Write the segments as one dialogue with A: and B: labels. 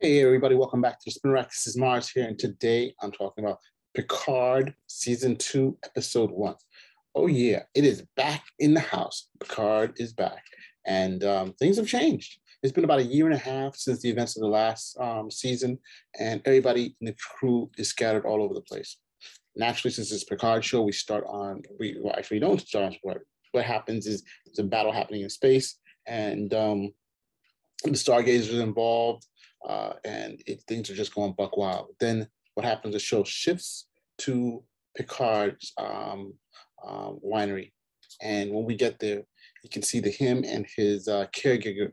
A: Hey everybody, welcome back to Spin Rack. This is Mars here, and today I'm talking about Picard Season 2, Episode 1. Oh yeah, it is back in the house. Picard is back, and um, things have changed. It's been about a year and a half since the events of the last um, season, and everybody in the crew is scattered all over the place. Naturally, since it's Picard show, we start on, we well, actually don't start on. What happens is there's a battle happening in space, and um, the Stargazers involved uh, and it, things are just going buck wild. Then what happens? The show shifts to Picard's um, uh, winery, and when we get there, you can see the him and his uh, caregiver,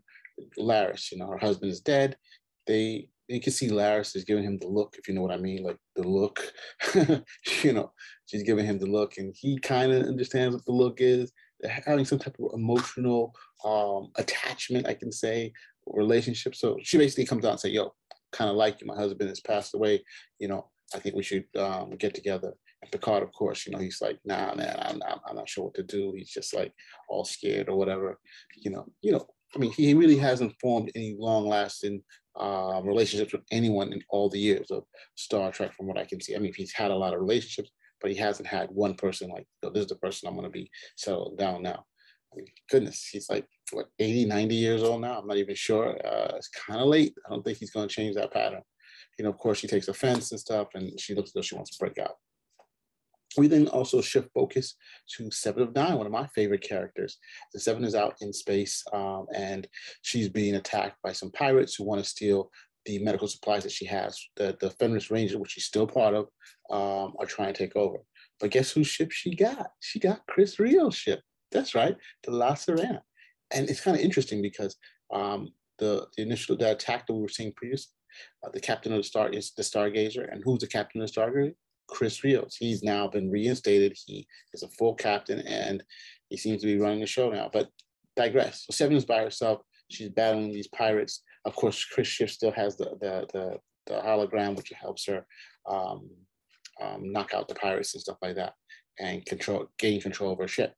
A: Laris. You know, her husband is dead. They you can see Laris is giving him the look, if you know what I mean, like the look. you know, she's giving him the look, and he kind of understands what the look is. They're having some type of emotional um, attachment, I can say, relationship. So she basically comes out and say, "Yo, kind of like you. My husband has passed away. You know, I think we should um, get together." And Picard, of course, you know, he's like, "Nah, man, I'm, I'm, I'm not sure what to do." He's just like all scared or whatever. You know, you know. I mean, he really hasn't formed any long-lasting uh, relationships with anyone in all the years of Star Trek, from what I can see. I mean, he's had a lot of relationships, but he hasn't had one person like, this is the person I'm going to be settled down now goodness, he's like what 80, 90 years old now. I'm not even sure. Uh, it's kind of late. I don't think he's going to change that pattern. You know, of course, she takes offense and stuff, and she looks as though she wants to break out. We then also shift focus to Seven of Nine, one of my favorite characters. The Seven is out in space, um, and she's being attacked by some pirates who want to steal the medical supplies that she has. The, the Fenris Ranger, which she's still part of, um, are trying to take over. But guess whose ship she got? She got Chris Rios' ship. That's right, the La Sirena. And it's kind of interesting because um, the, the initial the attack that we were seeing previously, uh, the captain of the star is the Stargazer, and who's the captain of the Stargazer? Chris Rios. He's now been reinstated. He is a full captain, and he seems to be running the show now. But digress. So Seven is by herself. She's battling these pirates. Of course, Chris Schiff still has the the the, the hologram, which helps her um, um, knock out the pirates and stuff like that, and control gain control of her ship.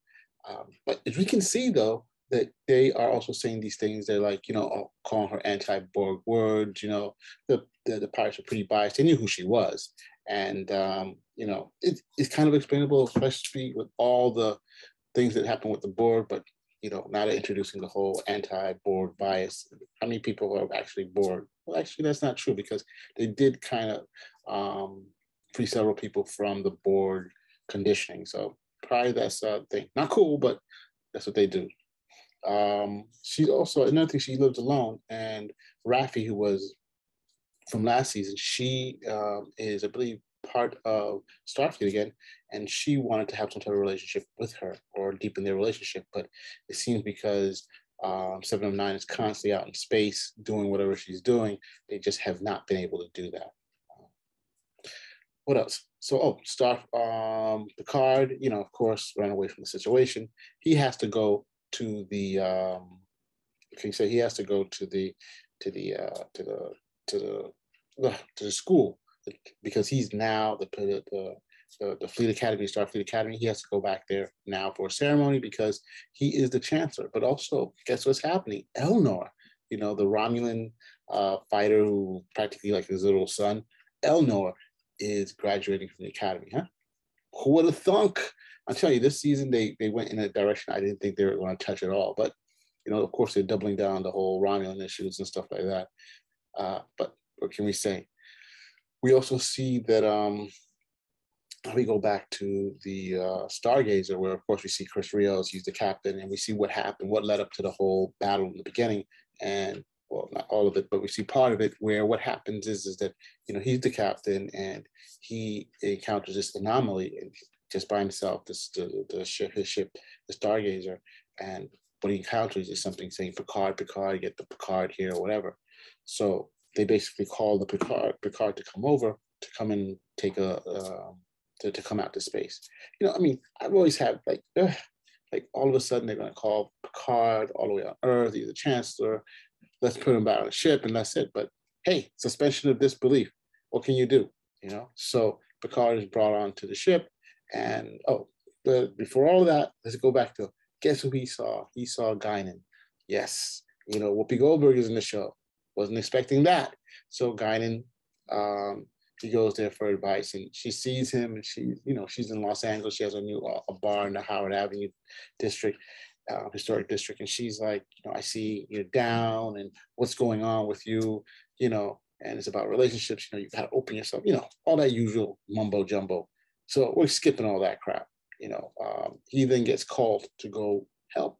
A: Um, but as we can see, though, that they are also saying these things. They're like, you know, calling her anti-Borg words. You know, the, the, the pirates are pretty biased. They knew who she was, and um, you know, it, it's kind of explainable, especially with all the things that happen with the Borg. But you know, now they're introducing the whole anti-Borg bias. How many people are actually Borg? Well, actually, that's not true because they did kind of um, free several people from the Borg conditioning. So probably that's a thing. Not cool, but that's what they do. Um, she's also another thing. She lives alone, and Rafi, who was from last season, she um, is, I believe, part of Starfleet again, and she wanted to have some type of relationship with her or deepen their relationship. But it seems because um, Seven of Nine is constantly out in space doing whatever she's doing, they just have not been able to do that. What else? so oh Star um Picard, you know, of course, ran away from the situation. He has to go to the um can you say he has to go to the to the uh to the to the to the school because he's now the the the, the Fleet Academy, Starfleet Academy. He has to go back there now for a ceremony because he is the chancellor. But also, guess what's happening? Elnor, you know, the Romulan uh, fighter who practically like his little son, Elnor is graduating from the academy, huh? Who would have thunk? i tell you, this season they they went in a direction I didn't think they were going to touch at all. But you know, of course, they're doubling down the whole Romulan issues and stuff like that. Uh, but what can we say? We also see that um, we go back to the uh, Stargazer, where of course we see Chris Rios, he's the captain, and we see what happened, what led up to the whole battle in the beginning, and well, not all of it, but we see part of it where what happens is, is that, you know, he's the captain and he encounters this anomaly and just by himself, this, the, the ship, his ship, the Stargazer. And what he encounters is something saying Picard, Picard, get the Picard here or whatever. So they basically call the Picard, Picard to come over to come and take a, uh, to, to come out to space. You know, I mean, I've always had like, ugh, like all of a sudden they're going to call Picard all the way on Earth, he's the Chancellor, let's put him back on a ship and that's it. But hey, suspension of disbelief. What can you do? You know, so Picard is brought onto the ship, and oh, but before all of that, let's go back to guess who he saw? He saw Guinan. Yes, you know, Whoopi Goldberg is in the show. wasn't expecting that. So Guinan, um, he goes there for advice, and she sees him, and she's, you know, she's in Los Angeles. She has a new a bar in the Howard Avenue district, uh, historic district, and she's like, you know, I see you're down, and what's going on with you, you know, and it's about relationships. You know, you've got to open yourself, you know, all that usual mumbo jumbo. So we're skipping all that crap. You know, um, he then gets called to go help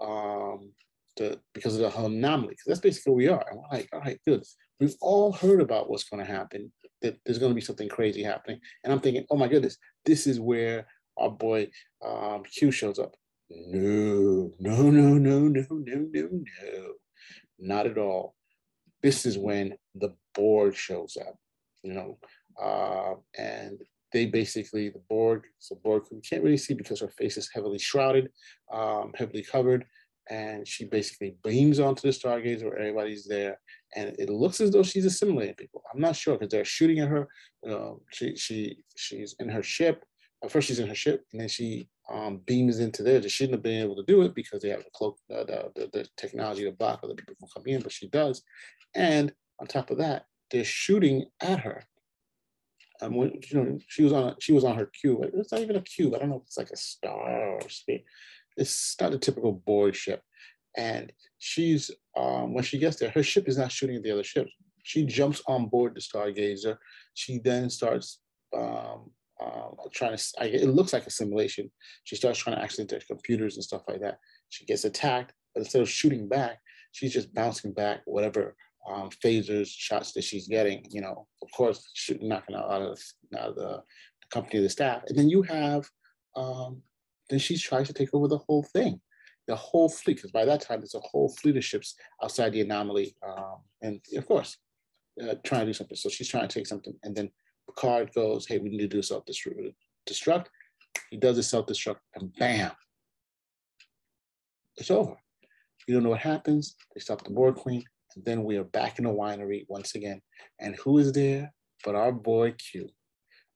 A: um, to, because of the anomaly. Because that's basically where we are. And we're like, all right, good. We've all heard about what's going to happen. That there's going to be something crazy happening, and I'm thinking, oh my goodness, this is where our boy um, Q shows up. No, no, no, no, no, no, no, no. Not at all. This is when the Borg shows up, you know, uh, and they basically the Borg, so Borg we can't really see because her face is heavily shrouded, um, heavily covered, and she basically beams onto the Stargazer where everybody's there, and it looks as though she's assimilating people. I'm not sure because they're shooting at her. Uh, she she she's in her ship. At first she's in her ship, and then she um, beams into there. She shouldn't have been able to do it because they have the cloak, the, the, the technology to block other people from coming in, but she does. And on top of that, they're shooting at her um, when, you know, she was on she was on her cube. It's not even a cube. I don't know if it's like a star or space. It's not a typical Borg ship. And she's um, when she gets there, her ship is not shooting at the other ships. She jumps on board the Stargazer. She then starts um, uh, trying to. I, it looks like a simulation. She starts trying to actually touch computers and stuff like that. She gets attacked, but instead of shooting back, she's just bouncing back whatever um, phasers shots that she's getting, you know, of course, shooting, knocking out, of, out of the, the company the staff. And then you have, um, then she tries to take over the whole thing, the whole fleet, because by that time, there's a whole fleet of ships outside the anomaly. Um, and of course, uh, trying to do something. So she's trying to take something. And then Picard goes, hey, we need to do self-destruct. He does a self-destruct and bam, it's over. You don't know what happens. They stop the Borg queen and then we are back in the winery once again. And who is there but our boy Q?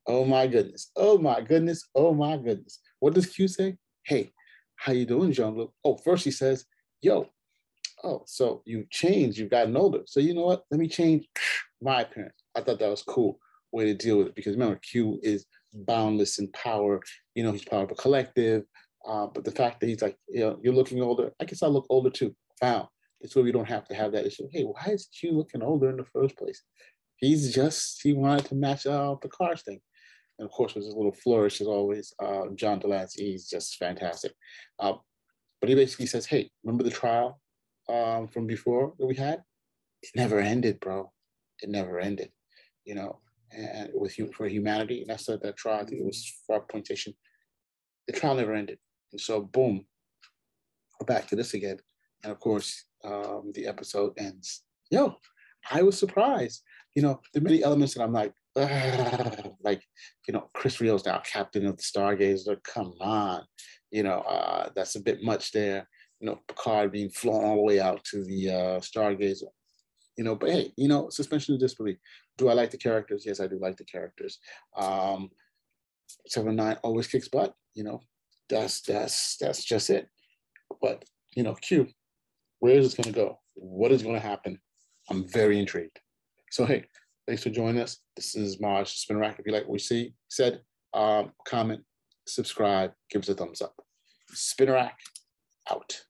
A: Oh my goodness. Oh my goodness. Oh my goodness. What does Q say? Hey, how you doing, Jean-Luc? Oh, first he says, yo, oh, so you've changed, you've gotten older. So you know what? Let me change my appearance. I thought that was cool way to deal with it because remember, Q is boundless in power. You know, he's part of a collective. Uh, but the fact that he's like, you know, you're looking older, I guess I look older too. Found. where we don't have to have that issue. Hey, why is Q looking older in the first place? He's just he wanted to match uh, the cars thing, and of course, with his little flourish as always. Uh, John de Lancie, he's just fantastic. Uh, but he basically says, "Hey, remember the trial um, from before that we had? It never ended, bro. It never ended. You know, and with for humanity, and that's that, that trial. I think it was for pointation. The trial never ended, and so boom, we're back to this again. And of course, um, the episode ends. Yo, I was surprised. You know, there are many elements that I'm like, like, you know, Chris Rios now captain of the Stargazer. Come on, you know, uh, that's a bit much there. You know, Picard being flown all the way out to the uh, Stargazer. You know, but hey, you know, suspension of disbelief. Do I like the characters? Yes, I do like the characters. Um, Seven Nine always kicks butt. You know, that's that's that's just it. But you know, Q, where is this going to go? What is going to happen? I'm very intrigued. So, hey, thanks for joining us. This is Maj Spin Rack. If you like what we see, said, um, comment, subscribe, give us a thumbs up. Spin Rack out.